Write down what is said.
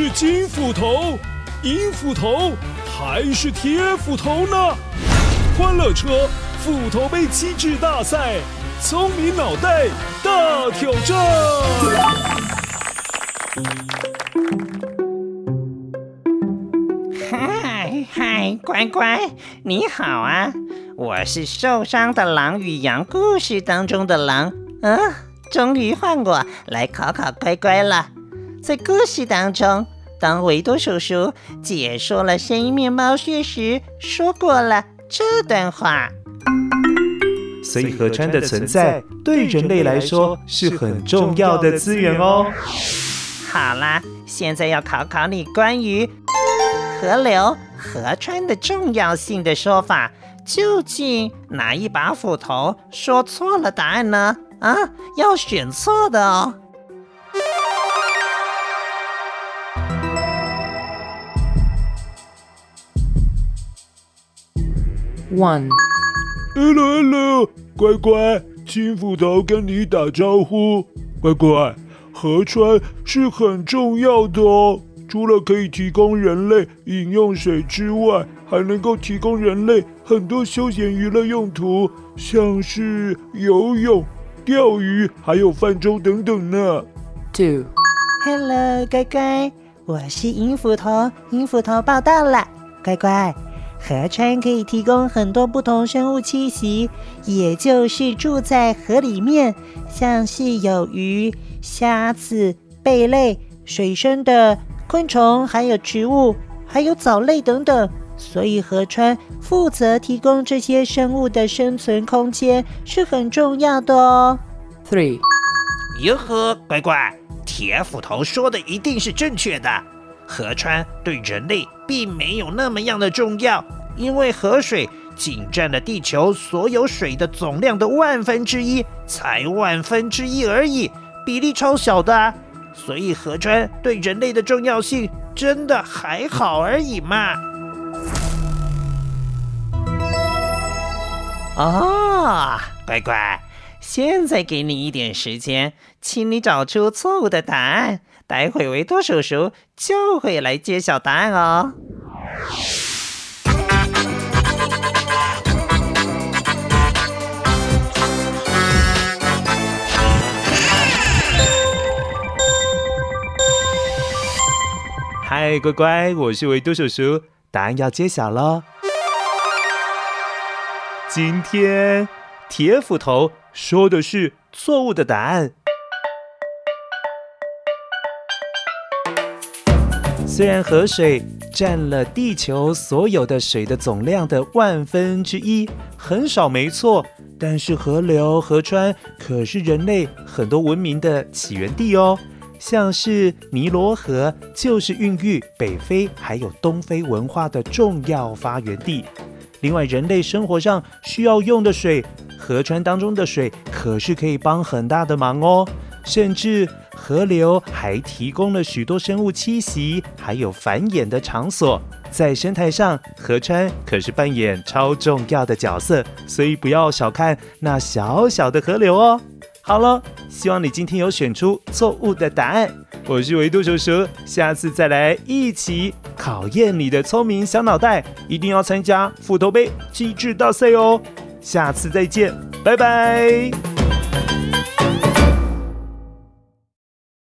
是金斧头、银斧头还是铁斧头呢？欢乐车斧头杯机制大赛，聪明脑袋大挑战。嗨嗨，乖乖，你好啊！我是受伤的狼与羊故事当中的狼，嗯，终于换我来考考乖乖了。在故事当中，当维多叔叔解说了声音面包屑时，说过了这段话。所以河川的存在对人类来说是很重要的资源哦。好啦，现在要考考你关于河流、河川的重要性的说法，究竟哪一把斧头说错了答案呢？啊，要选错的哦。One，来了来了，乖乖，金斧头跟你打招呼。乖乖，河川是很重要的哦，除了可以提供人类饮用水之外，还能够提供人类很多休闲娱乐用途，像是游泳、钓鱼，还有泛舟等等呢。Two，Hello，乖乖，我是银斧头，银斧头报到了，乖乖。河川可以提供很多不同生物栖息，也就是住在河里面，像是有鱼、虾子、贝类、水生的昆虫，还有植物，还有藻类等等。所以河川负责提供这些生物的生存空间是很重要的哦。Three，哟呵，乖乖，铁斧头说的一定是正确的。河川对人类并没有那么样的重要，因为河水仅占了地球所有水的总量的万分之一，才万分之一而已，比例超小的啊。所以河川对人类的重要性真的还好而已嘛。啊，乖乖，现在给你一点时间，请你找出错误的答案。待会维多叔叔就会来揭晓答案哦。嗨，乖乖，我是维多叔叔，答案要揭晓了。今天铁斧头说的是错误的答案。虽然河水占了地球所有的水的总量的万分之一，很少没错，但是河流、河川可是人类很多文明的起源地哦。像是尼罗河就是孕育北非还有东非文化的重要发源地。另外，人类生活上需要用的水，河川当中的水可是可以帮很大的忙哦，甚至。河流还提供了许多生物栖息，还有繁衍的场所。在生态上，河川可是扮演超重要的角色，所以不要小看那小小的河流哦。好了，希望你今天有选出错误的答案。我是维度叔叔，下次再来一起考验你的聪明小脑袋，一定要参加斧头杯机智大赛哦。下次再见拜拜。